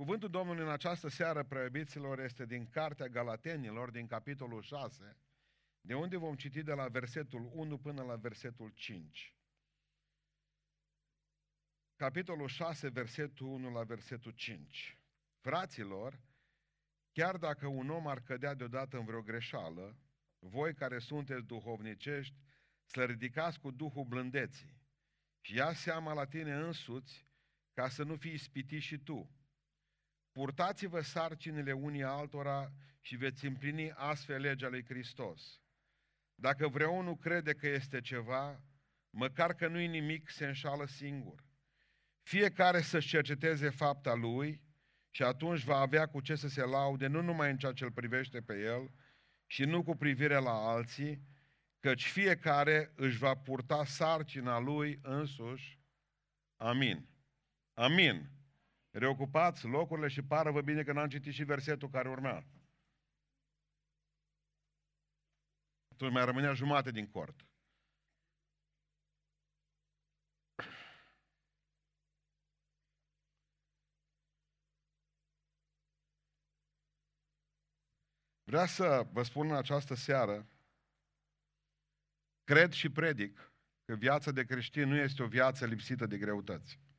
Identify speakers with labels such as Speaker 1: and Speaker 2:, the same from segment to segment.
Speaker 1: Cuvântul Domnului în această seară, preobiților, este din Cartea Galatenilor, din capitolul 6, de unde vom citi de la versetul 1 până la versetul 5. Capitolul 6, versetul 1 la versetul 5. Fraților, chiar dacă un om ar cădea deodată în vreo greșeală, voi care sunteți duhovnicești, să ridicați cu Duhul blândeții și ia seama la tine însuți ca să nu fii ispitit și tu. Purtați-vă sarcinile unii altora și veți împlini astfel legea lui Hristos. Dacă vreunul crede că este ceva, măcar că nu-i nimic, se înșală singur. Fiecare să-și cerceteze fapta lui și atunci va avea cu ce să se laude, nu numai în ceea ce îl privește pe el și nu cu privire la alții, căci fiecare își va purta sarcina lui însuși. Amin. Amin. Reocupați locurile și pară vă bine că n-am citit și versetul care urmea. Atunci mai rămânea jumate din cort. Vreau să vă spun în această seară, cred și predic că viața de creștin nu este o viață lipsită de greutăți.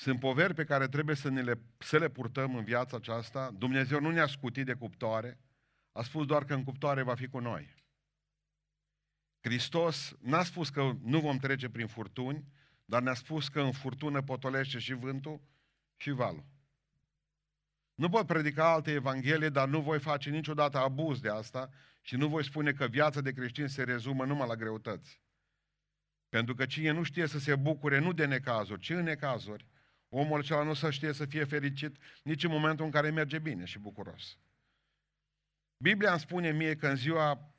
Speaker 1: Sunt poveri pe care trebuie să, ne le, să le purtăm în viața aceasta. Dumnezeu nu ne-a scutit de cuptoare, a spus doar că în cuptoare va fi cu noi. Hristos n-a spus că nu vom trece prin furtuni, dar ne-a spus că în furtună potolește și vântul și valul. Nu pot predica alte evanghelie, dar nu voi face niciodată abuz de asta și nu voi spune că viața de creștin se rezumă numai la greutăți. Pentru că cine nu știe să se bucure nu de necazuri, ci în necazuri, omul acela nu să știe să fie fericit nici în momentul în care merge bine și bucuros. Biblia îmi spune mie că în ziua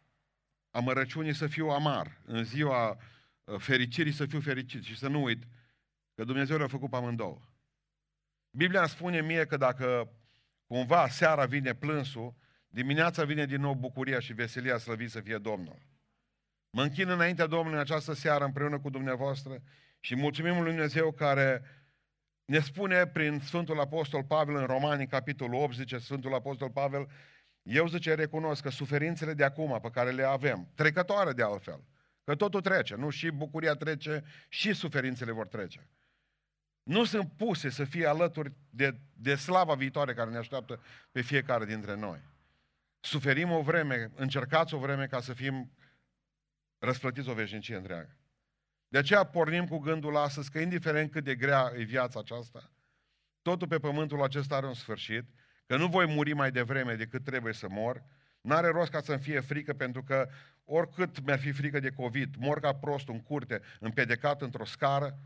Speaker 1: amărăciunii să fiu amar, în ziua uh, fericirii să fiu fericit și să nu uit că Dumnezeu le-a făcut pe amândouă. Biblia îmi spune mie că dacă cumva seara vine plânsul, dimineața vine din nou bucuria și veselia slăvit să fie Domnul. Mă închin înaintea Domnului în această seară împreună cu dumneavoastră și mulțumim lui Dumnezeu care ne spune prin Sfântul Apostol Pavel în Romani, capitolul 8, zice Sfântul Apostol Pavel, eu zice, recunosc că suferințele de acum pe care le avem, trecătoare de altfel, că totul trece, nu? Și bucuria trece, și suferințele vor trece. Nu sunt puse să fie alături de, de slava viitoare care ne așteaptă pe fiecare dintre noi. Suferim o vreme, încercați o vreme ca să fim răsplătiți o veșnicie întreagă. De aceea pornim cu gândul astăzi că indiferent cât de grea e viața aceasta, totul pe pământul acesta are un sfârșit, că nu voi muri mai devreme decât trebuie să mor, N-are rost ca să-mi fie frică, pentru că oricât mi-ar fi frică de COVID, mor ca prost în curte, împedecat într-o scară,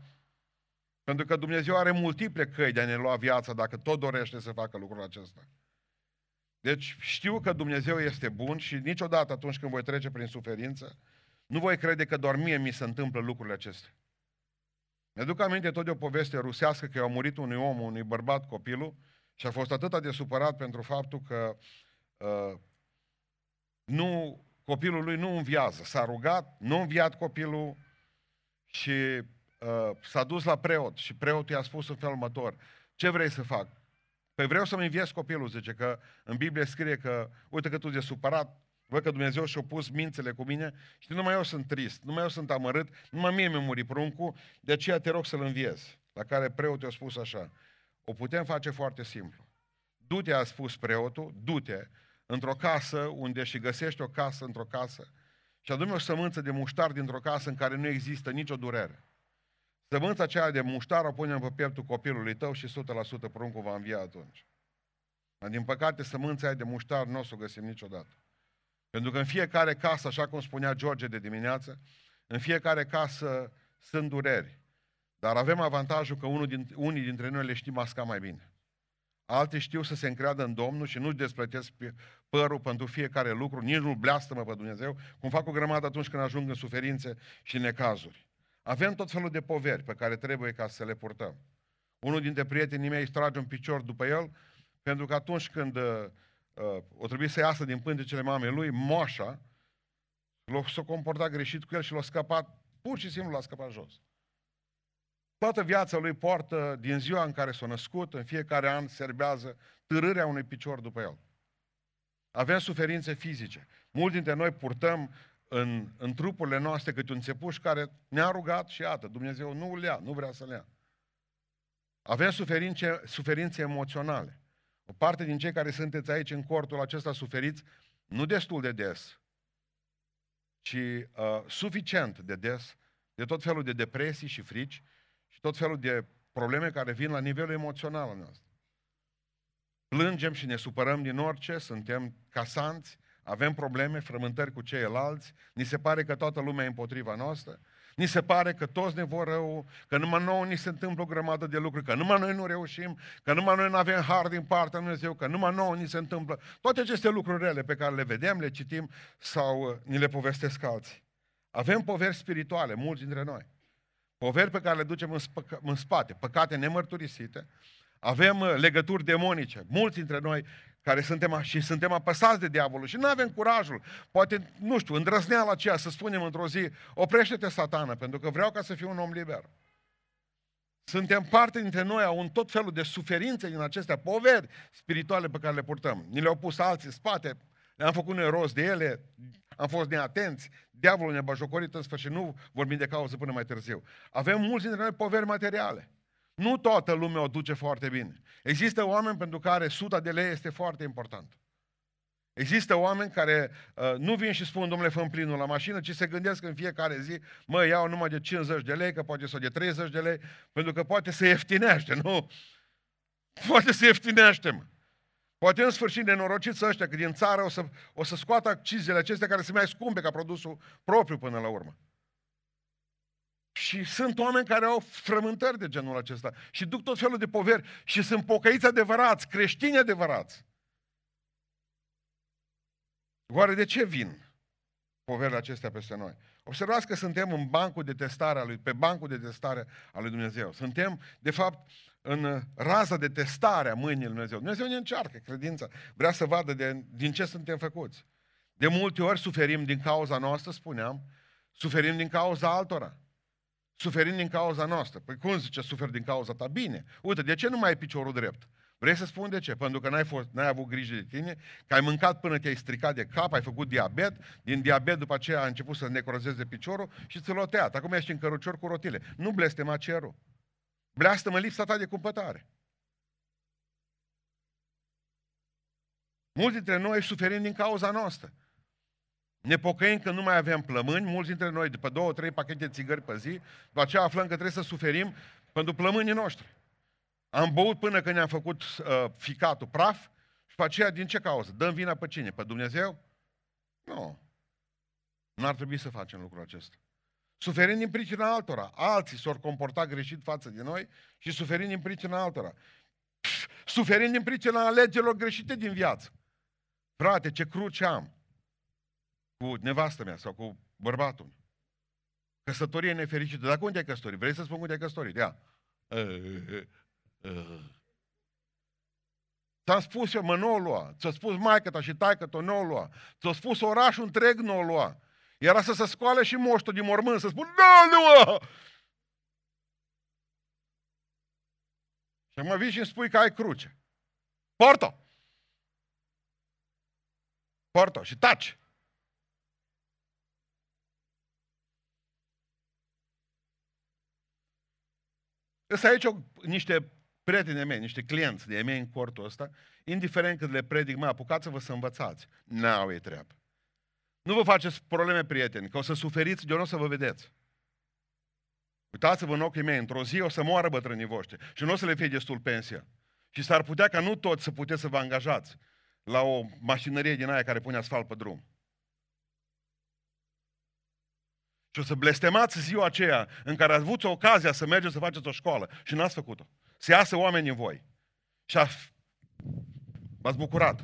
Speaker 1: pentru că Dumnezeu are multiple căi de a ne lua viața dacă tot dorește să facă lucrul acesta. Deci știu că Dumnezeu este bun și niciodată atunci când voi trece prin suferință, nu voi crede că doar mie mi se întâmplă lucrurile acestea. Ne duc aminte tot de o poveste rusească că a murit unui om, unui bărbat, copilul, și a fost atât de supărat pentru faptul că uh, nu, copilul lui nu înviază. S-a rugat, nu înviat copilul și uh, s-a dus la preot și preotul i-a spus în felul următor, ce vrei să fac? Păi vreau să-mi înviez copilul, zice, că în Biblie scrie că, uite că tu de supărat, văd că Dumnezeu și-a pus mințele cu mine și numai eu sunt trist, numai eu sunt amărât, numai mie mi-a murit pruncul, de aceea te rog să-l înviez. La care preotul a spus așa, o putem face foarte simplu. Du-te, a spus preotul, du-te într-o casă unde și găsești o casă într-o casă și adu o sămânță de muștar dintr-o casă în care nu există nicio durere. Sămânța aceea de muștar o punem pe pieptul copilului tău și 100% pruncul va învia atunci. Dar din păcate sămânța aia de muștar nu o să o găsim niciodată. Pentru că în fiecare casă, așa cum spunea George de dimineață, în fiecare casă sunt dureri. Dar avem avantajul că unul din, unii dintre noi le știm masca mai bine. Alții știu să se încreadă în Domnul și nu-și desplătesc părul pentru fiecare lucru, nici nu blastămă pe Dumnezeu, cum fac o grămadă atunci când ajung în suferințe și necazuri. Avem tot felul de poveri pe care trebuie ca să le purtăm. Unul dintre prietenii mei își trage un picior după el, pentru că atunci când uh, uh, o trebuie să iasă din pântecele mamei lui, moașa, s-a comportat greșit cu el și l-a scăpat, pur și simplu l-a scăpat jos. Toată viața lui poartă, din ziua în care s-a născut, în fiecare an serbează târârea unui picior după el. Avem suferințe fizice. Mulți dintre noi purtăm în, în trupurile noastre câte un țepuș care ne-a rugat și iată, Dumnezeu nu îl ia, nu vrea să le ia. Avem suferințe, suferințe emoționale. O parte din cei care sunteți aici în cortul acesta suferiți, nu destul de des, ci uh, suficient de des, de tot felul de depresii și frici și tot felul de probleme care vin la nivelul emoțional al nostru. Plângem și ne supărăm din orice, suntem casanți, avem probleme, frământări cu ceilalți, ni se pare că toată lumea e împotriva noastră, ni se pare că toți ne vor rău, că numai nouă ni se întâmplă o grămadă de lucruri, că numai noi nu reușim, că numai noi nu avem har din partea lui Dumnezeu, că numai nouă ni se întâmplă. Toate aceste lucruri rele pe care le vedem, le citim sau uh, ni le povestesc alții. Avem poveri spirituale, mulți dintre noi. Poveri pe care le ducem în, spă- în spate, păcate nemărturisite. Avem uh, legături demonice. Mulți dintre noi care suntem și suntem apăsați de diavolul și nu avem curajul, poate, nu știu, îndrăzneala aceea să spunem într-o zi, oprește-te satană, pentru că vreau ca să fiu un om liber. Suntem parte dintre noi a un tot felul de suferințe din acestea poveri spirituale pe care le purtăm. Ni le-au pus alții în spate, le-am făcut noi rost de ele, am fost neatenți, diavolul ne-a bajocorit în sfârșit, nu vorbim de cauză până mai târziu. Avem mulți dintre noi poveri materiale. Nu toată lumea o duce foarte bine. Există oameni pentru care suta de lei este foarte important. Există oameni care uh, nu vin și spun, domnule, fă plinul la mașină, ci se gândesc în fiecare zi, mă, iau numai de 50 de lei, că poate să de 30 de lei, pentru că poate să ieftinește, nu? Poate să ieftinește, mă. Poate în sfârșit nenorociți ăștia, că din țară o să, o să scoată accizele acestea care se mai scumpe ca produsul propriu până la urmă. Și sunt oameni care au frământări de genul acesta și duc tot felul de poveri și sunt pocăiți adevărați, creștini adevărați. Oare de ce vin poverile acestea peste noi? Observați că suntem în bancul de testare a lui, pe bancul de testare a lui Dumnezeu. Suntem, de fapt, în raza de testare a mâinii lui Dumnezeu. Dumnezeu ne încearcă credința, vrea să vadă de, din ce suntem făcuți. De multe ori suferim din cauza noastră, spuneam, suferim din cauza altora. Suferim din cauza noastră. Păi cum zice, suferi din cauza ta? Bine. Uite, de ce nu mai ai piciorul drept? Vrei să spun de ce? Pentru că n-ai, fost, n-ai avut grijă de tine, că ai mâncat până te-ai stricat de cap, ai făcut diabet, din diabet după aceea a început să necrozeze piciorul și ți l-o tăiat. Acum ești în cărucior cu rotile. Nu blestema cerul. Bleastă-mă lipsa ta de cumpătare. Mulți dintre noi suferim din cauza noastră. Ne pocăim că nu mai avem plămâni, mulți dintre noi, după două, trei pachete de țigări pe zi, după aceea aflăm că trebuie să suferim pentru plămânii noștri. Am băut până când ne-am făcut uh, ficatul praf și după aceea din ce cauză? Dăm vina pe cine? Pe Dumnezeu? Nu. Nu ar trebui să facem lucrul acesta. Suferind din pricina altora. Alții s-au comportat greșit față de noi și suferind din pricina altora. Suferind din pricina alegerilor greșite din viață. Frate, ce cruce am cu nevastă mea sau cu bărbatul meu. Căsătorie nefericită. Dar unde ai căsătorit? Vrei să spun unde ai căsătorit? Ia. Ți-am spus eu, mă, nu o lua. Ți-a spus maică ta și taică ta, nu o lua. Ți-a spus orașul întreg, nu o lua. Era să se scoale și moștul din mormânt, să spun, nu, nu! Și mă vii și îmi spui că ai cruce. Porto! Porto și taci. Sunt aici o, niște prieteni mei, niște clienți de mei în cortul ăsta, indiferent cât le predic, mă, apucați-vă să învățați. N-au ei treabă. Nu vă faceți probleme, prieteni, că o să suferiți de nu o să vă vedeți. Uitați-vă în ochii mei, într-o zi o să moară bătrânii voștri și nu o să le fie destul pensia. Și s-ar putea ca nu toți să puteți să vă angajați la o mașinărie din aia care pune asfalt pe drum. Și o să blestemați ziua aceea în care ați avut ocazia să mergeți să faceți o școală și n-ați făcut-o. Să iasă oameni în voi. Și v-ați bucurat.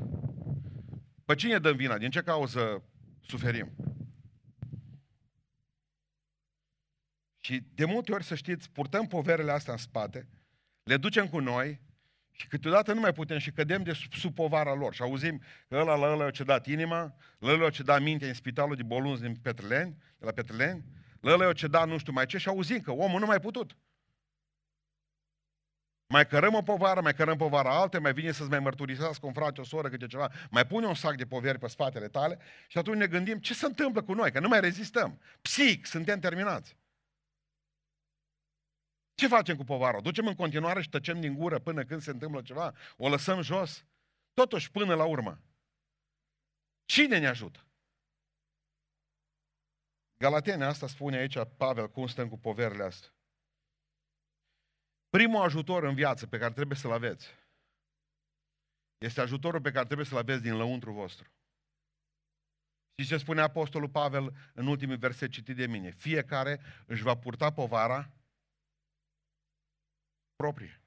Speaker 1: Pe cine dăm vina? Din ce cauză suferim? Și de multe ori, să știți, purtăm poverele astea în spate, le ducem cu noi și câteodată nu mai putem și cădem de sub, sub povara lor. Și auzim că ăla la ăla ce dat inima, la ăla ce dat mintea în spitalul de Bolunz din Petreleni, de la Petreleni, la ăla ce dat nu știu mai ce și auzim că omul nu mai putut. Mai cărăm o povară, mai cărăm povara alte, mai vine să-ți mai mărturisească un frate, o soră, câte ceva, mai pune un sac de poveri pe spatele tale și atunci ne gândim ce se întâmplă cu noi, că nu mai rezistăm. Psic, suntem terminați. Ce facem cu povara? O ducem în continuare și tăcem din gură până când se întâmplă ceva? O lăsăm jos? Totuși, până la urmă, cine ne ajută? Galatene, asta spune aici Pavel, cum stăm cu poverile astea. Primul ajutor în viață pe care trebuie să-l aveți este ajutorul pe care trebuie să-l aveți din lăuntru vostru. Și ce spune Apostolul Pavel în ultimul verset citit de mine? Fiecare își va purta povara proprie.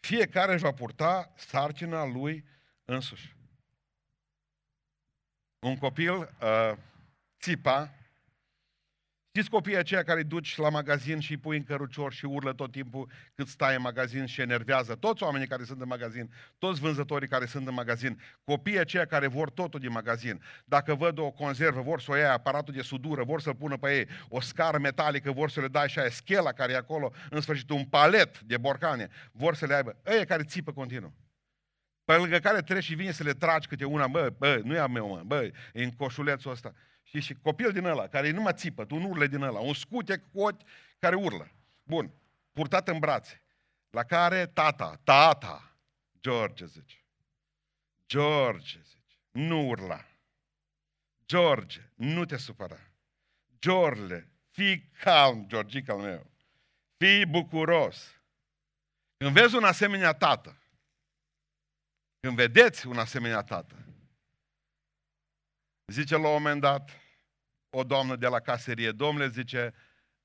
Speaker 1: Fiecare își va purta sarcina lui însuși. Un copil uh, țipa Știți copiii aceia care îi duci la magazin și îi pui în cărucior și urlă tot timpul cât stai în magazin și enervează toți oamenii care sunt în magazin, toți vânzătorii care sunt în magazin, copiii aceia care vor totul din magazin. Dacă văd o conservă, vor să o ia aparatul de sudură, vor să-l pună pe ei, o scară metalică, vor să le dai și aia schela care e acolo, în sfârșit un palet de borcane, vor să le aibă. Ei care țipă continuu. Pe lângă care treci și vine să le tragi câte una, bă, bă, nu e a meu, mă, bă, e în coșulețul ăsta. Și, și copil din ăla, care nu mă țipă, un urle din ăla, un scute cu ochi care urlă. Bun, purtat în brațe. La care tata, tata, George zice. George zice, nu urla. George, nu te supăra. George, fii calm, Georgica al meu. Fii bucuros. Când vezi un asemenea tată, când vedeți un asemenea tată, zice la un moment dat, o doamnă de la caserie, domnule, zice,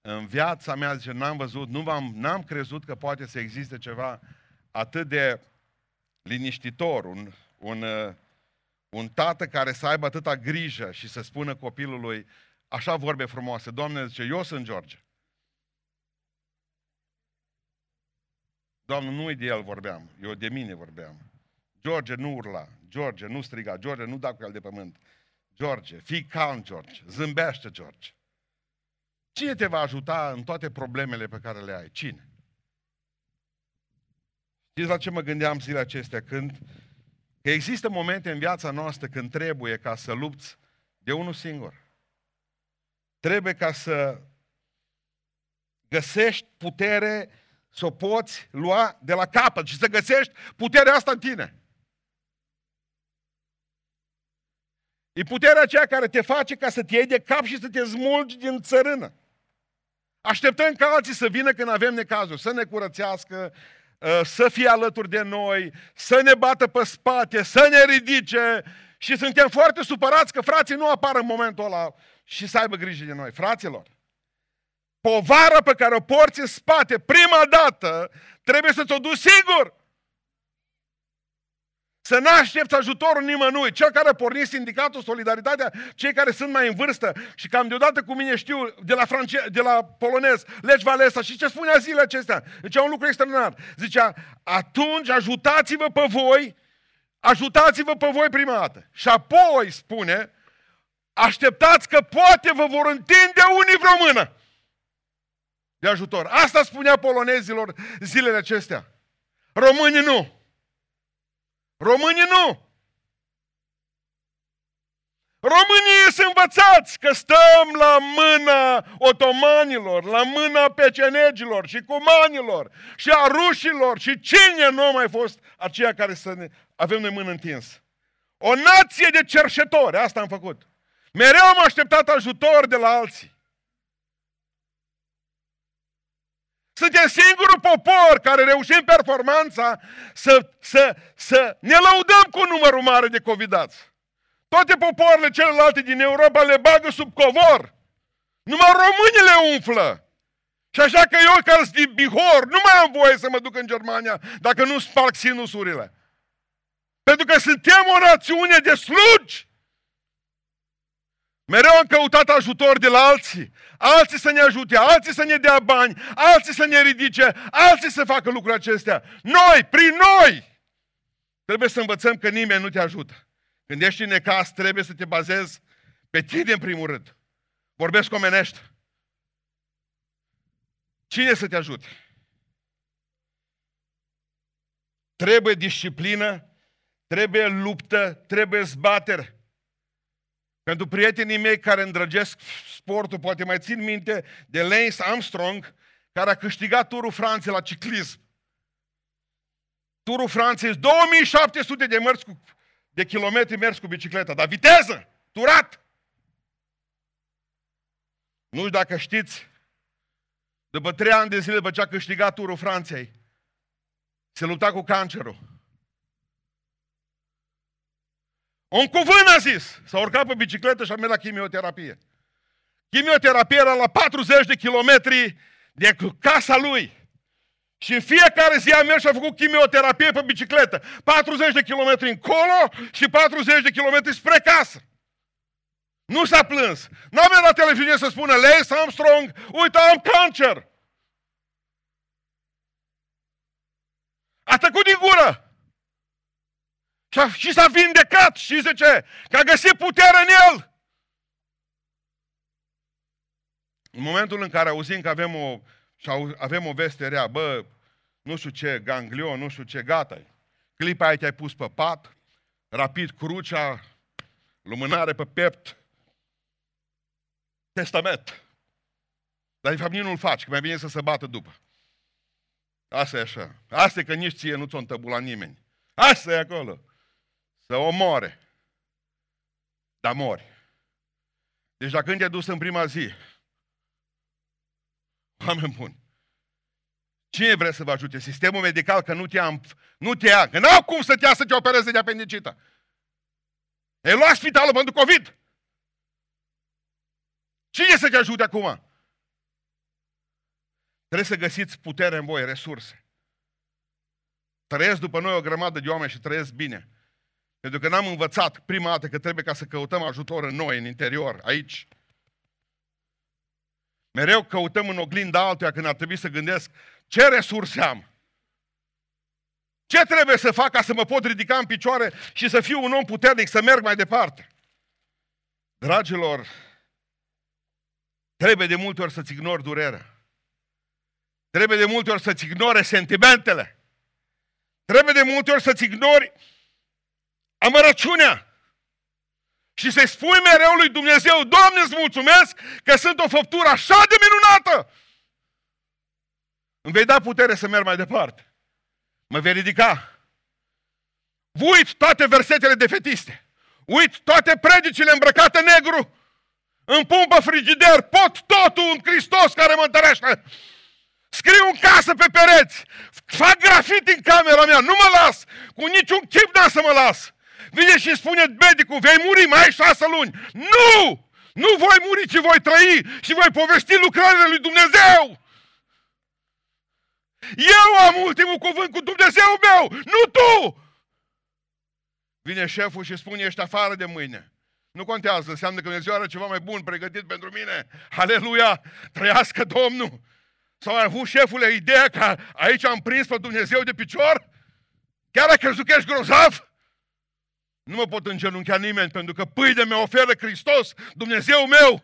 Speaker 1: în viața mea, zice, n-am văzut, nu am n-am crezut că poate să existe ceva atât de liniștitor, un, un, uh, un tată care să aibă atâta grijă și să spună copilului așa vorbe frumoase. Doamne, zice, eu sunt George. Doamne, nu de el vorbeam, eu de mine vorbeam. George nu urla, George nu striga, George nu da cu el de pământ. George, fii calm, George, zâmbește, George. Cine te va ajuta în toate problemele pe care le ai? Cine? Știți la ce mă gândeam zilele acestea? Când că există momente în viața noastră când trebuie ca să lupți de unul singur. Trebuie ca să găsești putere să o poți lua de la capăt și să găsești puterea asta în tine. E puterea aceea care te face ca să te iei de cap și să te smulgi din țărână. Așteptăm ca alții să vină când avem necazuri, să ne curățească, ă, să fie alături de noi, să ne bată pe spate, să ne ridice și suntem foarte supărați că frații nu apar în momentul ăla și să aibă grijă de noi. Fraților, povara pe care o porți în spate prima dată trebuie să ți-o duci sigur. Să nu aștepți ajutorul nimănui. Cel care a pornit sindicatul Solidaritatea, cei care sunt mai în vârstă și cam deodată cu mine știu de la, france- de la polonez, Legi Valesa și ce spunea zilele acestea. Zicea un lucru extraordinar. Zicea, atunci ajutați-vă pe voi, ajutați-vă pe voi prima dată. Și apoi spune, așteptați că poate vă vor întinde unii vreo mână de ajutor. Asta spunea polonezilor zilele acestea. Românii nu. Românii nu. Românii sunt învățați că stăm la mâna otomanilor, la mâna pecenegilor și cumanilor și a rușilor și cine nu a mai fost aceia care să ne avem noi mână întins. O nație de cerșetori, asta am făcut. Mereu am așteptat ajutor de la alții. Suntem singurul popor care reușim performanța să, să, să ne laudăm cu numărul mare de covidați. Toate popoarele celelalte din Europa le bagă sub covor. Numai românii le umflă. Și așa că eu, care sunt din Bihor, nu mai am voie să mă duc în Germania dacă nu sparg sinusurile. Pentru că suntem o națiune de slugi. Mereu am căutat ajutor de la alții. Alții să ne ajute, alții să ne dea bani, alții să ne ridice, alții să facă lucrurile acestea. Noi, prin noi, trebuie să învățăm că nimeni nu te ajută. Când ești în necas, trebuie să te bazezi pe tine în primul rând. Vorbesc omenește. Cine să te ajute? Trebuie disciplină, trebuie luptă, trebuie zbatere. Pentru prietenii mei care îndrăgesc sportul, poate mai țin minte de Lance Armstrong, care a câștigat turul Franței la ciclism. Turul Franței 2700 de, mers cu, de kilometri mers cu bicicleta, dar viteză, turat. Nu știu dacă știți, după trei ani de zile după ce a câștigat turul Franței, se lupta cu cancerul. Un cuvânt a zis, s-a urcat pe bicicletă și a mers la chimioterapie. Chimioterapia era la 40 de kilometri de casa lui. Și în fiecare zi a mers și a făcut chimioterapie pe bicicletă. 40 de kilometri încolo și 40 de kilometri spre casă. Nu s-a plâns. N-a mers la televiziune să spună, Lance Armstrong, uite, am cancer. A tăcut din gură. Și, a, și s-a vindecat. Și zice Că a găsit putere în el. În momentul în care auzim că avem o, și avem o veste rea, bă, nu știu ce, ganglion, nu știu ce, gata Clipa aia te-ai pus pe pat, rapid crucea, lumânare pe pept, testament. Dar de fapt nici nu-l faci, că mai bine să se bată după. Asta e așa. Asta e că nici ție nu ți-o întăbula nimeni. Asta e acolo. Să omoare. Dar mori. Deci dacă când te-ai dus în prima zi, oameni buni, cine vrea să vă ajute? Sistemul medical că nu te ia, nu te ia, că n-au cum să te ia să te opereze de apendicită. E luat spitalul pentru COVID. Cine să te ajute acum? Trebuie să găsiți putere în voi, resurse. Trăiesc după noi o grămadă de oameni și trăiesc bine. Pentru că n-am învățat prima dată că trebuie ca să căutăm ajutor în noi, în interior, aici. Mereu căutăm în oglinda altuia când ar trebui să gândesc ce resurse am. Ce trebuie să fac ca să mă pot ridica în picioare și să fiu un om puternic, să merg mai departe? Dragilor, trebuie de multe ori să-ți ignori durerea. Trebuie de multe ori să-ți ignore sentimentele. Trebuie de multe ori să-ți ignori amărăciunea. Și să-i spui mereu lui Dumnezeu, Doamne, îți mulțumesc că sunt o făptură așa de minunată. Îmi vei da putere să merg mai departe. Mă vei ridica. Uit toate versetele defetiste. Uit toate predicile îmbrăcate negru. Îmi pun pe frigider, pot totul în Hristos care mă întărește. Scriu în casă pe pereți. Fac grafit în camera mea. Nu mă las. Cu niciun chip n să mă las. Vine și spune medicul, vei muri mai ai șase luni. Nu! Nu voi muri, ci voi trăi și voi povesti lucrările lui Dumnezeu. Eu am ultimul cuvânt cu Dumnezeu meu, nu tu! Vine șeful și spune, ești afară de mâine. Nu contează, înseamnă că Dumnezeu are ceva mai bun pregătit pentru mine. Aleluia! Trăiască Domnul! Sau a avut șefule ideea că aici am prins pe Dumnezeu de picior? Chiar ai crezut că ești grozav? Nu mă pot îngenunchea nimeni, pentru că pâine mi oferă Hristos, Dumnezeu meu.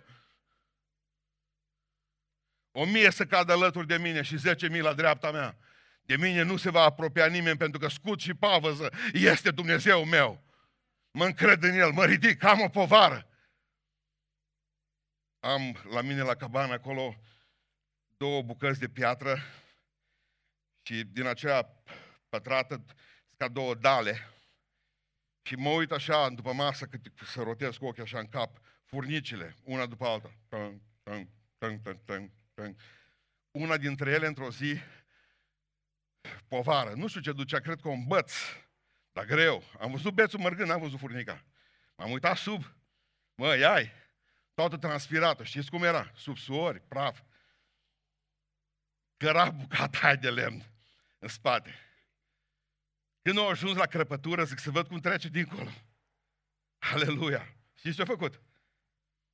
Speaker 1: O mie să cadă alături de mine și zece mii la dreapta mea. De mine nu se va apropia nimeni, pentru că scut și pavăză este Dumnezeu meu. Mă încred în El, mă ridic, am o povară. Am la mine la cabană acolo două bucăți de piatră și din aceea pătrată ca două dale. Și mă uit așa după masă, cât să rotez cu ochii așa în cap, furnicile, una după alta. Tung, tung, tung, tung, tung, tung. Una dintre ele, într-o zi, povară. Nu știu ce ducea, cred că un băț, dar greu. Am văzut bețul mărgând, n-am văzut furnica. M-am uitat sub. Mă, ai, toată transpirată. Știți cum era? Sub suori, praf căra bucata aia de lemn în spate. Când au ajuns la crăpătură, zic să văd cum trece dincolo. Aleluia! Știți ce a făcut?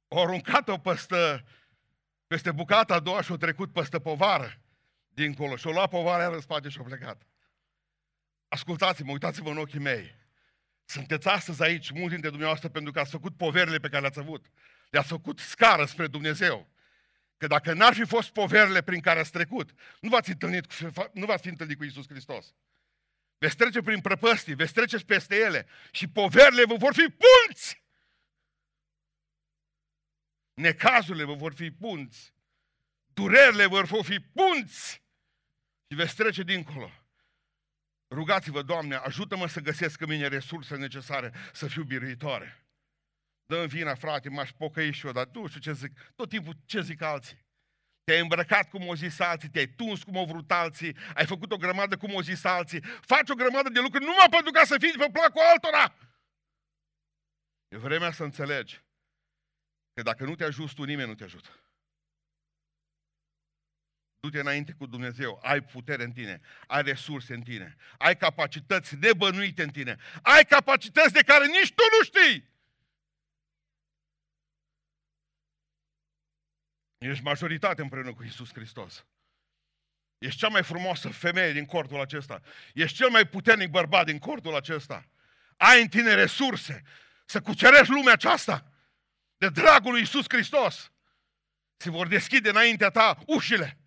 Speaker 1: Au aruncat-o peste, peste bucata a doua și au trecut peste povară dincolo și au luat povara iar în spate și au plecat. Ascultați-mă, uitați-vă în ochii mei. Sunteți astăzi aici, mulți dintre dumneavoastră, pentru că ați făcut poverile pe care le-ați avut. Le-ați făcut scară spre Dumnezeu. Că dacă n-ar fi fost poverile prin care ați trecut, nu v-ați întâlnit cu, nu v-ați fi întâlnit cu Isus Hristos. Veți trece prin prăpăstii, veți trece peste ele și poverile vă vor fi punți. Necazurile vă vor fi punți. Durerile vor fi punți. Și veți trece dincolo. Rugați-vă, Doamne, ajută-mă să găsesc în mine resursele necesare să fiu biruitoare. Dă-mi vina, frate, m-aș pocăi și eu, dar nu știu ce zic. Tot timpul ce zic alții. Te-ai îmbrăcat cum o zis alții, te-ai tuns cum au vrut alții, ai făcut o grămadă cum o zis alții, faci o grămadă de lucruri numai pentru ca să fii pe placul altora. E vremea să înțelegi că dacă nu te ajuți tu, nimeni nu te ajută. Du-te înainte cu Dumnezeu, ai putere în tine, ai resurse în tine, ai capacități nebănuite în tine, ai capacități de care nici tu nu știi. Ești majoritate împreună cu Isus Hristos. Ești cea mai frumoasă femeie din cortul acesta. Ești cel mai puternic bărbat din cortul acesta. Ai în tine resurse să cucerești lumea aceasta de dragul lui Isus Hristos. Se vor deschide înaintea ta ușile.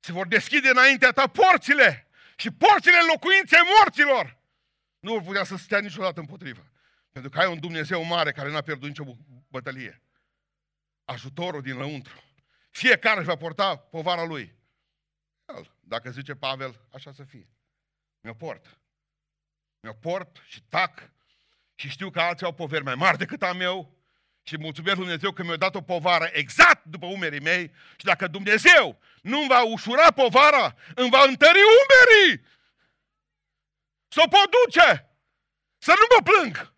Speaker 1: Se vor deschide înaintea ta porțile. Și porțile locuinței morților. Nu vor putea să stea niciodată împotrivă. Pentru că ai un Dumnezeu mare care n-a pierdut nicio bătălie ajutorul din lăuntru. Fiecare își va porta povara lui. El, dacă zice Pavel, așa să fie. Mi-o port. Mi-o port și tac și știu că alții au poveri mai mari decât am eu și mulțumesc Lui Dumnezeu că mi-a dat o povară exact după umerii mei și dacă Dumnezeu nu îmi va ușura povara, îmi va întări umerii. Să o pot duce. Să nu mă plâng.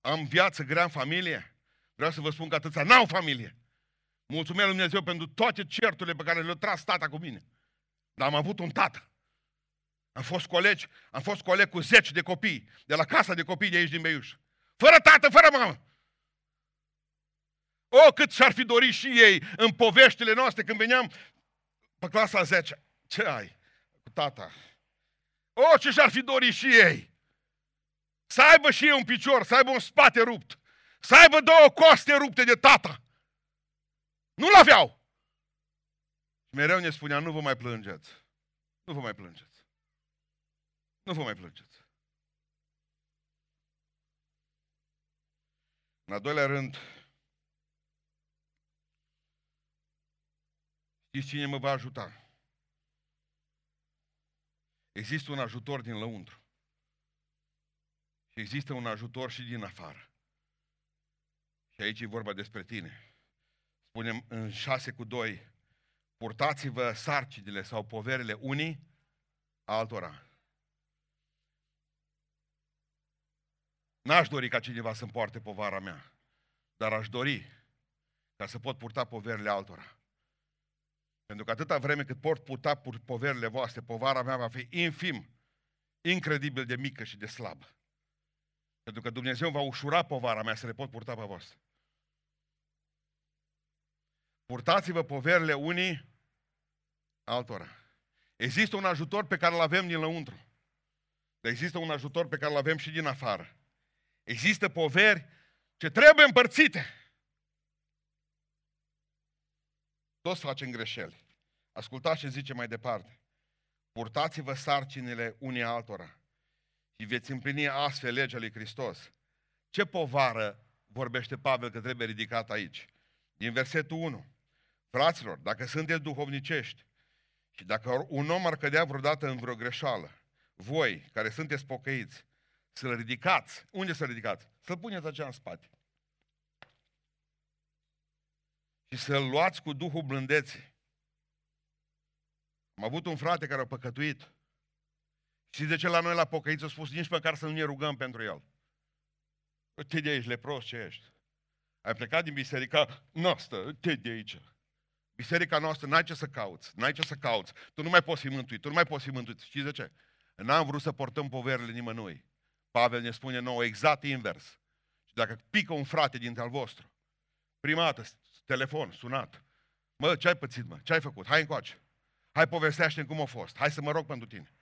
Speaker 1: Am viață grea în familie? Vreau să vă spun că atâția n-au familie. Mulțumesc Lui Dumnezeu pentru toate certurile pe care le-a tras tata cu mine. Dar am avut un tată. Am fost colegi, am fost coleg cu zeci de copii, de la casa de copii de aici din Beiuș. Fără tată, fără mamă. O, cât și-ar fi dorit și ei în poveștile noastre când veneam pe clasa 10. Ce ai cu tata? O, ce și-ar fi dorit și ei. Să aibă și ei un picior, să aibă un spate rupt. Să aibă două coste rupte de tata. Nu-l aveau. Și mereu ne spunea, nu vă mai plângeți. Nu vă mai plângeți. Nu vă mai plângeți. În al doilea rând, știți cine mă va ajuta? Există un ajutor din lăuntru. Și există un ajutor și din afară. Și aici e vorba despre tine. Spunem în 6 cu 2, purtați-vă sarcinile sau poverile unii altora. N-aș dori ca cineva să-mi poarte povara mea, dar aș dori ca să pot purta poverile altora. Pentru că atâta vreme cât pot purta poverile voastre, povara mea va fi infim, incredibil de mică și de slabă. Pentru că Dumnezeu va ușura povara mea să le pot purta pe voastră. Purtați-vă poverile unii altora. Există un ajutor pe care îl avem din lăuntru. Dar există un ajutor pe care îl avem și din afară. Există poveri ce trebuie împărțite. Toți facem greșeli. Ascultați ce zice mai departe. Purtați-vă sarcinile unii altora și veți împlini astfel legea lui Hristos. Ce povară vorbește Pavel că trebuie ridicat aici? Din versetul 1. Fraților, dacă sunteți duhovnicești și dacă un om ar cădea vreodată în vreo greșeală, voi, care sunteți pocăiți, să-l ridicați. Unde să-l ridicați? Să-l puneți așa în spate. Și să-l luați cu Duhul blândeții. Am avut un frate care a păcătuit și de ce la noi la pocăiți a spus nici măcar să nu ne rugăm pentru el? Te de aici, lepros ce ești. Ai plecat din biserica noastră, te de aici. Biserica noastră n-ai ce să cauți, n-ai ce să cauți. Tu nu mai poți fi mântuit, tu nu mai poți fi mântuit. Știți de ce? N-am vrut să portăm poverile nimănui. Pavel ne spune nouă exact invers. Și dacă pică un frate dintre al vostru, prima dată, telefon, sunat, mă, ce ai pățit, mă? Ce ai făcut? Hai încoace. Hai povestește cum a fost. Hai să mă rog pentru tine.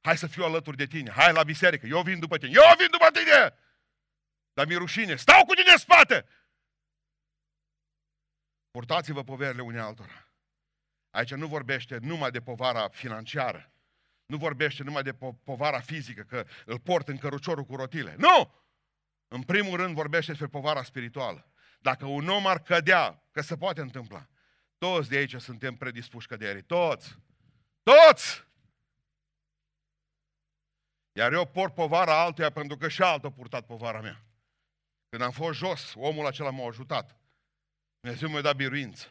Speaker 1: Hai să fiu alături de tine. Hai la biserică. Eu vin după tine. Eu vin după tine! Dar mi rușine. Stau cu tine în spate! Purtați-vă poverile unii altora. Aici nu vorbește numai de povara financiară. Nu vorbește numai de po- povara fizică, că îl port în căruciorul cu rotile. Nu! În primul rând vorbește despre povara spirituală. Dacă un om ar cădea, că se poate întâmpla, toți de aici suntem predispuși căderii. Toți! Toți! Iar eu port povara altuia pentru că și altul a purtat povara mea. Când am fost jos, omul acela m-a ajutat. Dumnezeu mi-a dat biruință.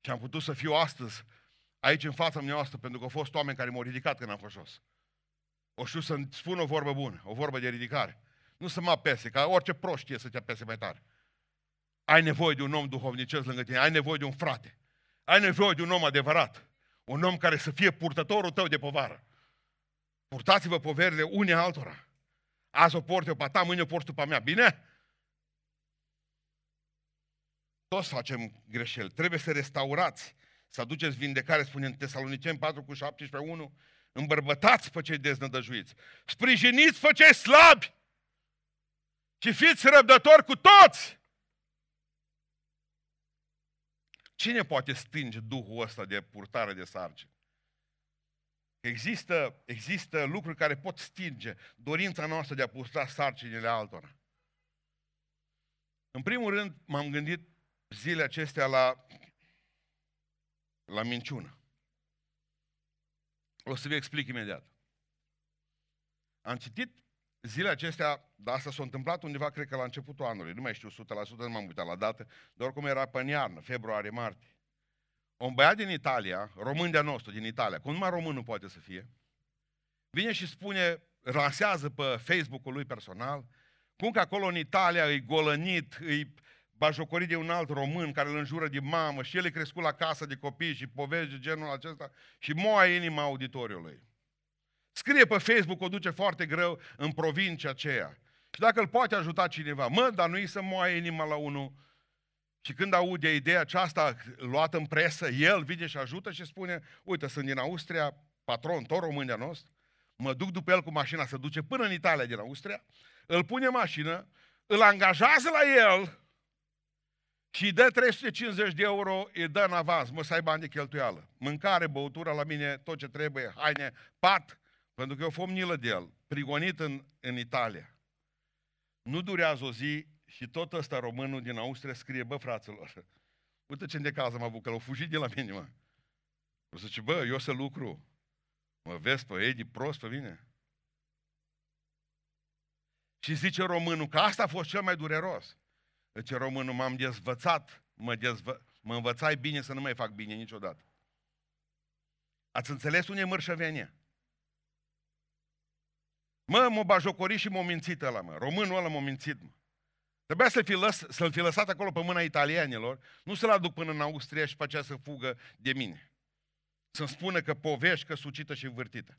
Speaker 1: Și am putut să fiu astăzi aici în fața mea pentru că au fost oameni care m-au ridicat când am fost jos. O știu să-mi spun o vorbă bună, o vorbă de ridicare. Nu să mă apese, ca orice prost știe să te apese mai tare. Ai nevoie de un om duhovnicesc lângă tine, ai nevoie de un frate. Ai nevoie de un om adevărat. Un om care să fie purtătorul tău de povară. Purtați-vă poverile unii altora. Azi o port eu pe ta, mâine o port tu pe mea. Bine? Toți facem greșeli. Trebuie să restaurați, să aduceți vindecare, spune în Tesaloniceni 4 cu 17, 1. Îmbărbătați pe cei deznădăjuiți. Sprijiniți pe cei slabi. Și fiți răbdători cu toți. Cine poate stinge Duhul ăsta de purtare de sarcini? Există, există lucruri care pot stinge dorința noastră de a purta sarcinile altora. În primul rând, m-am gândit zilele acestea la, la minciună. O să vă explic imediat. Am citit zilele acestea, dar asta s-a întâmplat undeva, cred că la începutul anului, nu mai știu 100%, nu m-am uitat la dată, dar oricum era pe iarnă, februarie-martie. Un băiat din Italia, român de nostru din Italia, cum numai român nu poate să fie, vine și spune, lansează pe Facebook-ul lui personal, cum că acolo în Italia îi golănit, îi bajocorit de un alt român care îl înjură de mamă și el e crescut la casă de copii și povești de genul acesta și moaie inima auditoriului. Scrie pe Facebook, o duce foarte greu în provincia aceea. Și dacă îl poate ajuta cineva, mă, dar nu-i să moaie inima la unul. Și când aude ideea aceasta luată în presă, el vine și ajută și spune, uite, sunt din Austria, patron, tot român de nostru, mă duc după el cu mașina, să duce până în Italia din Austria, îl pune în mașină, îl angajează la el și îi dă 350 de euro, îi dă în avans, mă să ai bani de cheltuială. Mâncare, băutură la mine, tot ce trebuie, haine, pat, pentru că eu fom de el, prigonit în, în Italia. Nu durează o zi și tot ăsta românul din Austria scrie, bă, fraților, uite ce caz am avut, că l-au fugit de la mine, mă. O să zice, bă, eu să lucru. Mă vezi pe Edi prost pe mine? Și zice românul că asta a fost cel mai dureros. Zice românul, m-am dezvățat, mă, dezvă... mă învățai bine să nu mai fac bine niciodată. Ați înțeles unde e mărșăvenie? Mă, m-a bajocorit și m-a mințit ăla, mă. Românul ăla m-a mințit, mă. Trebuia să-l fi, lăs, să-l fi lăsat acolo pe mâna italienilor, nu să-l aduc până în Austria și pe aceea să fugă de mine. Să-mi spună că povești, că sucită și învârtită.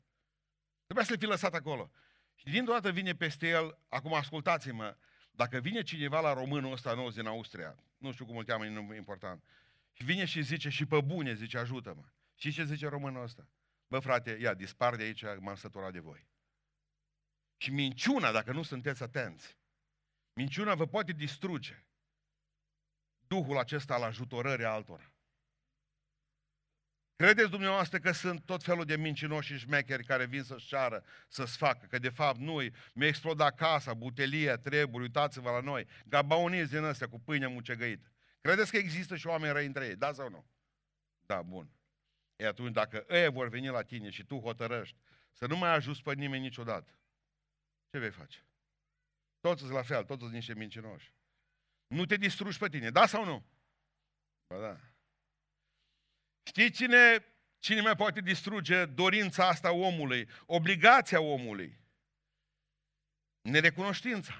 Speaker 1: Trebuia să-l fi lăsat acolo. Și dintr-o dată vine peste el, acum ascultați-mă, dacă vine cineva la românul ăsta nou din Austria, nu știu cum îl cheamă, nu e important, și vine și zice, și pe bune, zice, ajută-mă. Și ce zice românul ăsta? Bă, frate, ia, dispar de aici, m-am săturat de voi. Și minciuna, dacă nu sunteți atenți, minciuna vă poate distruge Duhul acesta al ajutorării altora. Credeți dumneavoastră că sunt tot felul de mincinoși și șmecheri care vin să-și ceară, să-ți facă, că de fapt nu mi-a explodat casa, butelia, treburi, uitați-vă la noi, gabauniți din ăstea cu pâine mucegăită. Credeți că există și oameni răi între ei, da sau nu? Da, bun. E atunci dacă ei vor veni la tine și tu hotărăști să nu mai ajuți pe nimeni niciodată, ce vei face? Toți sunt la fel, toți sunt niște mincinoși. Nu te distrugi pe tine, da sau nu? Ba da. Știi cine, cine mai poate distruge dorința asta omului, obligația omului? Nerecunoștința.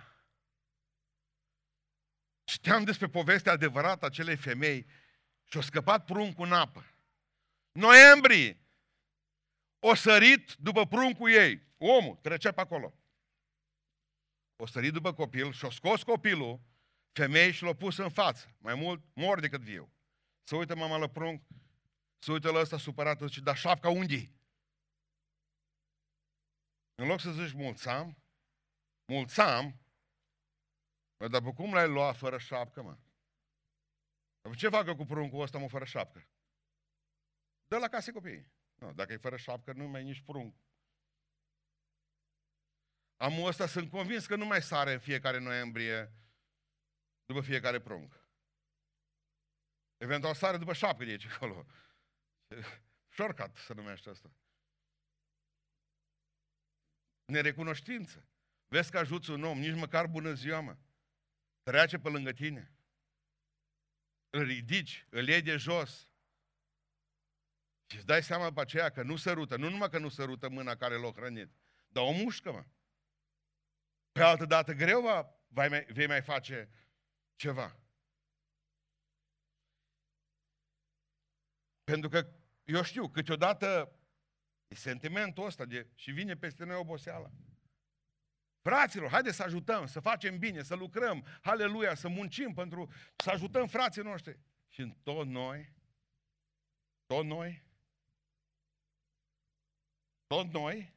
Speaker 1: Știam despre povestea adevărată a acelei femei și-a scăpat pruncul în apă. Noiembrie, o sărit după pruncul ei. Omul trecea pe acolo. O sărit după copil și-a scos copilul, femei și l-a pus în față. Mai mult mor decât viu. Să uită mama la prunc, să uită la ăsta supărat și da șapca unde În loc să zici mulțam, mulțam, Mă, dar cum l-ai luat fără șapcă, mă? ce fac eu cu pruncul ăsta, mă, fără șapcă? Dă la case copiii. Nu, dacă e fără șapcă, nu mai e nici prunc. Amul ăsta sunt convins că nu mai sare în fiecare noiembrie după fiecare prunc. Eventual sare după șapcă de aici acolo. Shortcut se numește asta. Nerecunoștință. Vezi că ajuți un om, nici măcar bună ziua, mă. Trece pe lângă tine. Îl ridici, îl iei de jos. Și îți dai seama pe aceea că nu sărută, nu numai că nu sărută mâna care l-a hrănit, dar o mușcă, mă. Pe altă dată greu va, vei, mai, vei mai face ceva. Pentru că eu știu, câteodată e sentimentul ăsta de, și vine peste noi oboseala. Fraților, haideți să ajutăm, să facem bine, să lucrăm, haleluia, să muncim pentru să ajutăm frații noștri. Și în tot noi, tot noi, tot noi, și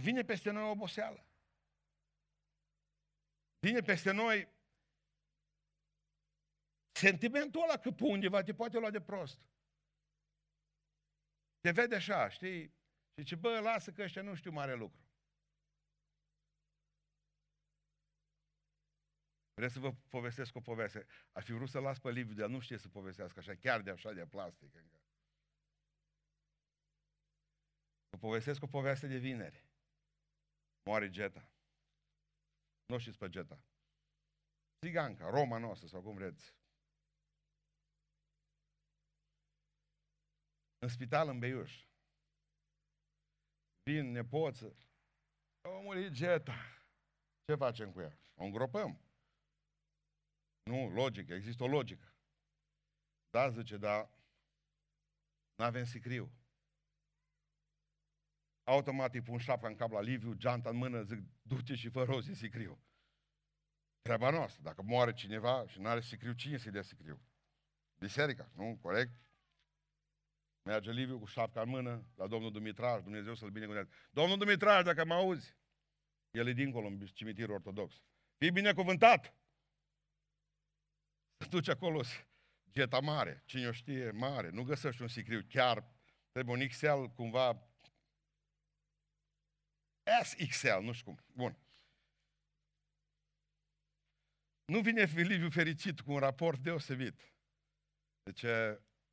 Speaker 1: vine peste noi oboseală. Vine peste noi sentimentul ăla că pe undeva te poate lua de prost. Te vede așa, știi? Și ce bă, lasă că ăștia nu știu mare lucru. Vreau să vă povestesc o poveste. Aș fi vrut să las pe Liviu, dar nu știe să povestească așa, chiar de așa de plastic. Încă. Vă povestesc o poveste de vineri. Moare Geta. Nu știți pe Geta. Țiganca, Roma noastră, sau cum vreți. În spital în Beiuș. Vin nepoță. O murit Geta. Ce facem cu ea? O îngropăm. Nu, logică, există o logică. Da, zice, dar nu avem sicriu. Automat îi pun șapca în cap la Liviu, geanta în mână, zic, du-te și fă rozi sicriu. Treaba noastră. Dacă moare cineva și nu are sicriu, cine să-i dea sicriu? Biserica, nu? Corect? Merge Liviu cu șapca în mână la domnul Dumitraș, Dumnezeu să-l binecuvânteze. Domnul Dumitraș, dacă mă auzi, el e dincolo în cimitirul ortodox. Fii binecuvântat! Să duci acolo geta mare, cine o știe, mare. Nu găsești un sicriu, chiar trebuie un XL cumva SXL, nu știu cum. Bun. Nu vine Filiviu fericit cu un raport deosebit. Deci,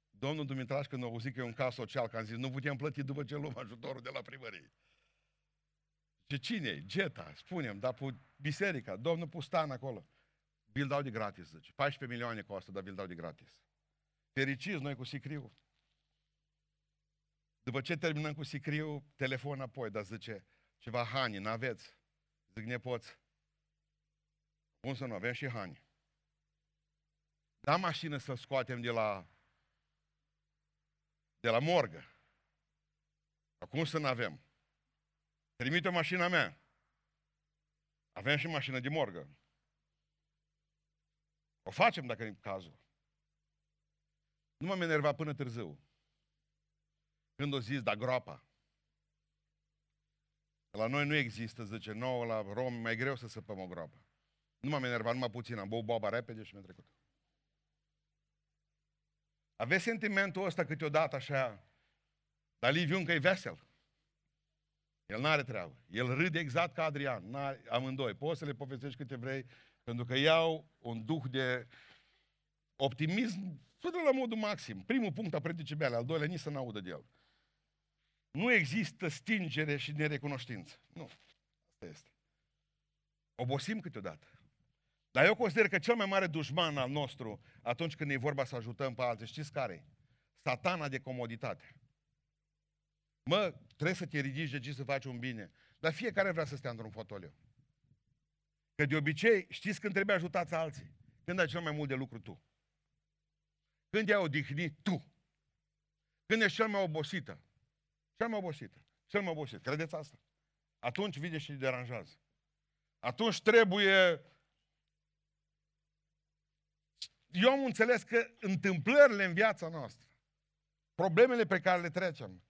Speaker 1: domnul Dumitraș, când a auzit că e un caz social, că am zis, nu putem plăti după ce luăm ajutorul de la primărie. Ce cine e? Geta, spunem, dar pe biserica, domnul Pustan acolo. Vi-l dau de gratis, zice. 14 milioane costă, dar vi-l dau de gratis. Fericiți noi cu sicriu. După ce terminăm cu sicriu, telefon apoi, dar zice, ceva hani, n-aveți? Zic, nepoți. Cum să nu avem și hani? Da mașină să scoatem de la de la morgă. Acum să nu avem. Trimite mașina mea. Avem și mașină de morgă. O facem dacă e cazul. Nu m-am enervat până târziu. Când o zis, da groapa. La noi nu există, zice, nouă la romi, mai greu să săpăm o groapă. Nu m-am enervat numai puțin, am băut boaba repede și mi-a trecut. Aveți sentimentul ăsta câteodată așa, dar Liviu încă e vesel. El nu are treabă. El râde exact ca Adrian, n-are, amândoi. Poți să le povestești câte vrei, pentru că iau un duh de optimism până la modul maxim. Primul punct a predicii mele, al doilea nici să n-audă de el. Nu există stingere și nerecunoștință. Nu. Asta este. Obosim câteodată. Dar eu consider că cel mai mare dușman al nostru, atunci când e vorba să ajutăm pe alții, știți care Satana de comoditate. Mă, trebuie să te ridici de să faci un bine. Dar fiecare vrea să stea într-un fotoliu. Că de obicei, știți când trebuie ajutați alții? Când ai cel mai mult de lucru tu. Când ai odihnit tu. Când ești cel mai obosită. Cel mai obosită. Cel mai obosit. Credeți asta? Atunci vine și deranjează. Atunci trebuie... Eu am înțeles că întâmplările în viața noastră, problemele pe care le trecem,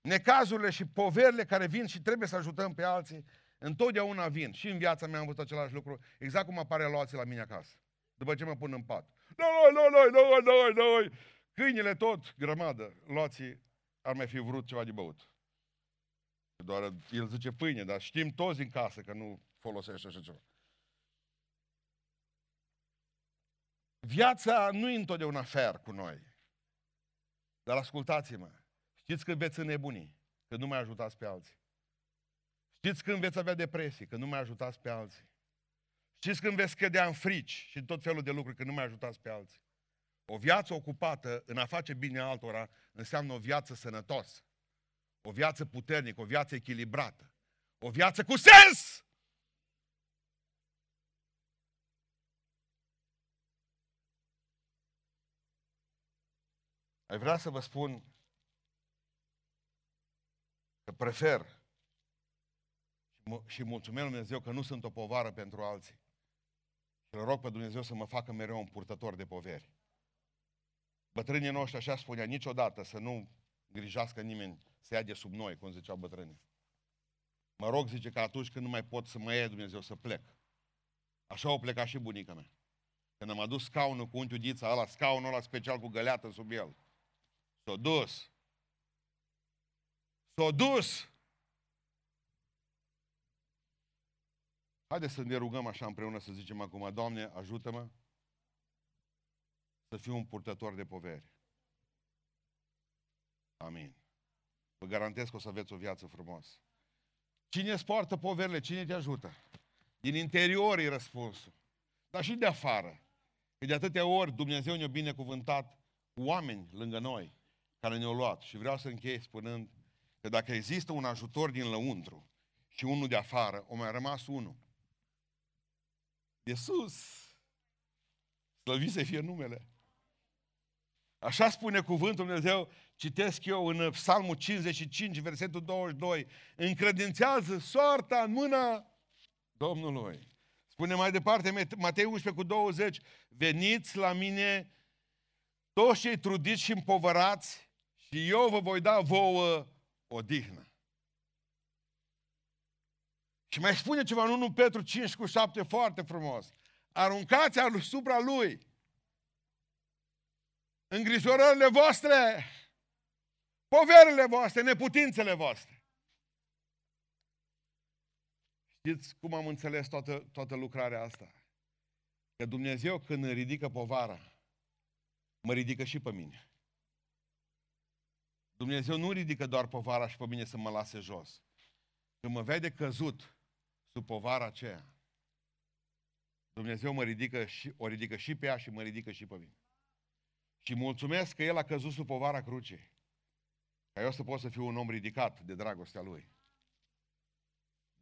Speaker 1: necazurile și poverile care vin și trebuie să ajutăm pe alții, întotdeauna vin. Și în viața mea am văzut același lucru, exact cum apare luații la mine acasă. după ce mă pun în pat. Noi, noi, noi, noi, noi, noi. Câinile tot, grămadă. Luați ar mai fi vrut ceva de băut. Doar el zice pâine, dar știm toți din casă că nu folosește așa ceva. Viața nu e întotdeauna fer cu noi. Dar ascultați-mă, știți când veți înnebuni, că nu mai ajutați pe alții. Știți când veți avea depresie, că nu mai ajutați pe alții. Știți când veți cădea în frici și tot felul de lucruri, că nu mai ajutați pe alții. O viață ocupată în a face bine altora înseamnă o viață sănătoasă, o viață puternică, o viață echilibrată, o viață cu sens! Ai vrea să vă spun că prefer și mulțumesc Lui Dumnezeu că nu sunt o povară pentru alții. Și îl rog pe Dumnezeu să mă facă mereu un purtător de poveri. Bătrânii noștri așa spunea, niciodată să nu grijească nimeni să ia de sub noi, cum ziceau bătrânii. Mă rog, zice, că atunci când nu mai pot să mă ia Dumnezeu să plec. Așa o pleca și bunica mea. Când am adus scaunul cu unchiul Dița, ăla, scaunul ăla special cu găleată sub el. S-a dus. S-a dus. Haideți să ne rugăm așa împreună să zicem acum, Doamne, ajută-mă să fiu un purtător de poveri. Amin. Vă garantez că o să aveți o viață frumoasă. Cine îți poartă poverile? Cine te ajută? Din interior e răspunsul. Dar și de afară. Că de atâtea ori Dumnezeu ne-a binecuvântat cu oameni lângă noi care ne-au luat. Și vreau să închei spunând că dacă există un ajutor din lăuntru și unul de afară, o mai rămas unul. De sus. Slăvit să fie numele. Așa spune cuvântul Dumnezeu, citesc eu în Psalmul 55, versetul 22, încredințează soarta în mâna Domnului. Spune mai departe, Matei 11 cu 20, veniți la mine toți cei trudiți și împovărați și eu vă voi da vouă odihnă. Și mai spune ceva în 1 Petru 5 cu 7 foarte frumos. Aruncați asupra lui îngrijorările voastre, poverile voastre, neputințele voastre. Știți cum am înțeles toată, toată lucrarea asta? Că Dumnezeu când îmi ridică povara, mă ridică și pe mine. Dumnezeu nu ridică doar povara și pe mine să mă lase jos. Când mă vede căzut sub povara aceea, Dumnezeu mă ridică și, o ridică și pe ea și mă ridică și pe mine. Și mulțumesc că El a căzut sub povara crucii. Ca eu să pot să fiu un om ridicat de dragostea Lui.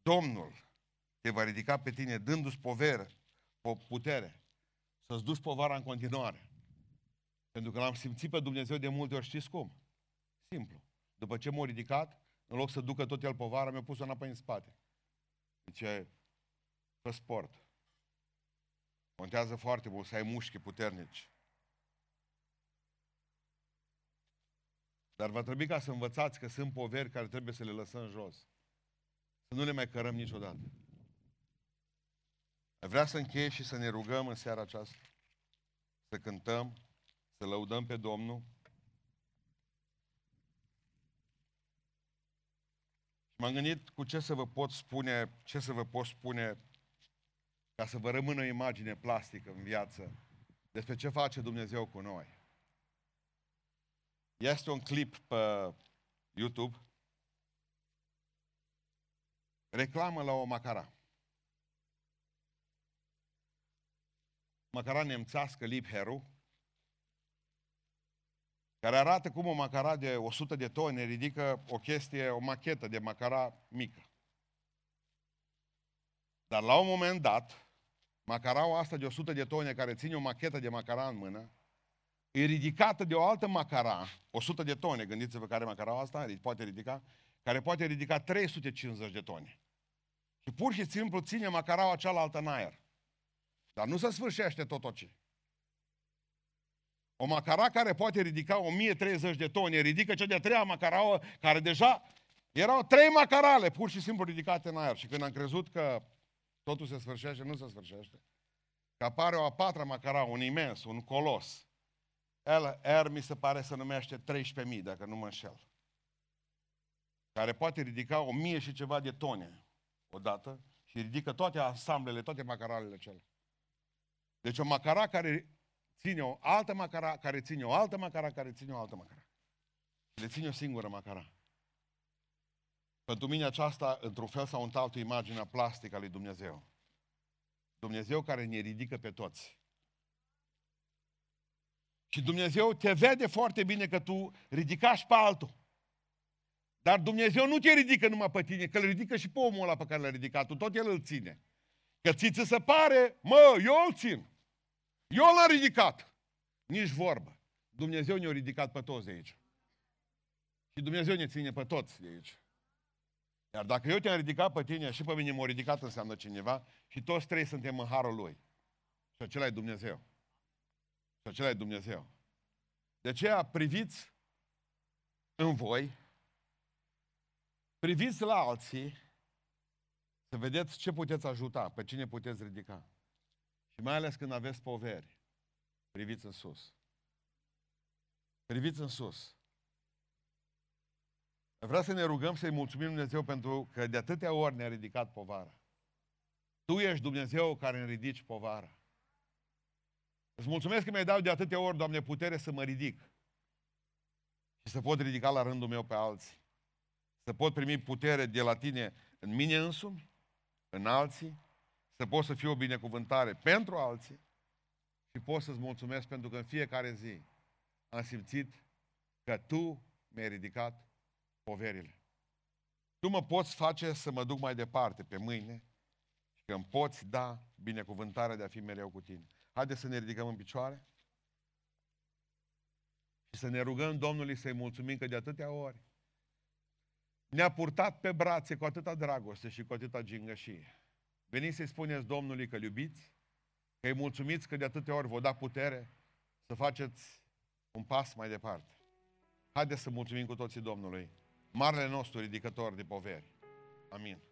Speaker 1: Domnul te va ridica pe tine dându-ți poveră, putere, să-ți duci povara în continuare. Pentru că l-am simțit pe Dumnezeu de multe ori, știți cum? Simplu. După ce m-a ridicat, în loc să ducă tot el povara, mi-a pus-o înapoi în spate. Zice, pe sport. Contează foarte mult să ai mușchi puternici. Dar va trebui ca să învățați că sunt poveri care trebuie să le lăsăm jos. Să nu le mai cărăm niciodată. Vrea să încheie și să ne rugăm în seara aceasta. Să cântăm, să lăudăm pe Domnul. M-am gândit cu ce să vă pot spune, ce să vă pot spune ca să vă rămână o imagine plastică în viață despre ce face Dumnezeu cu noi. Este un clip pe YouTube. Reclamă la o macara. Macara nemțească Liebherru, care arată cum o macara de 100 de tone ridică o chestie, o machetă de macara mică. Dar la un moment dat, macaraua asta de 100 de tone care ține o machetă de macara în mână, e ridicată de o altă macara, 100 de tone, gândiți-vă care macara asta poate ridica, care poate ridica 350 de tone. Și pur și simplu ține macaraua cealaltă în aer. Dar nu se sfârșește tot ce. O macara care poate ridica 1030 de tone, ridică cea de-a treia macaraua, care deja erau trei macarale, pur și simplu ridicate în aer. Și când am crezut că totul se sfârșește, nu se sfârșește. că apare o a patra macara, un imens, un colos. El, R mi se pare să numește 13.000, dacă nu mă înșel. Care poate ridica o mie și ceva de tone odată și ridică toate ansamblele, toate macaralele cele. Deci o macara care ține o altă macara, care ține o altă macara, care ține o altă macara. Le ține o singură macara. Pentru mine aceasta, într-un fel sau într-altul, imaginea plastică a lui Dumnezeu. Dumnezeu care ne ridică pe toți. Și Dumnezeu te vede foarte bine că tu ridicași pe altul. Dar Dumnezeu nu te ridică numai pe tine, că îl ridică și pe omul ăla pe care l-a ridicat. Tu tot el îl ține. Că ți se pare, mă, eu îl țin. Eu l-am ridicat. Nici vorbă. Dumnezeu ne-a ridicat pe toți de aici. Și Dumnezeu ne ține pe toți de aici. Iar dacă eu te-am ridicat pe tine și pe mine m-a ridicat înseamnă cineva și toți trei suntem în harul lui. Și acela e Dumnezeu. Și acela e Dumnezeu. De aceea priviți în voi, priviți la alții, să vedeți ce puteți ajuta, pe cine puteți ridica. Și mai ales când aveți poveri, priviți în sus. Priviți în sus. Vreau să ne rugăm să-i mulțumim Dumnezeu pentru că de atâtea ori ne-a ridicat povara. Tu ești Dumnezeu care îmi ridici povara. Îți mulțumesc că mi-ai dat de atâtea ori, Doamne, putere să mă ridic. Și să pot ridica la rândul meu pe alții. Să pot primi putere de la tine în mine însumi, în alții, să pot să fiu o binecuvântare pentru alții și pot să-ți mulțumesc pentru că în fiecare zi am simțit că Tu mi-ai ridicat poverile. Tu mă poți face să mă duc mai departe pe mâine și că îmi poți da binecuvântarea de a fi mereu cu tine. Haideți să ne ridicăm în picioare și să ne rugăm Domnului să-i mulțumim că de atâtea ori ne-a purtat pe brațe cu atâta dragoste și cu atâta gingășie. Veniți să-i spuneți Domnului că iubiți, că îi mulțumiți că de atâtea ori vă da putere să faceți un pas mai departe. Haideți să mulțumim cu toții Domnului, marele nostru ridicător de poveri. Amin.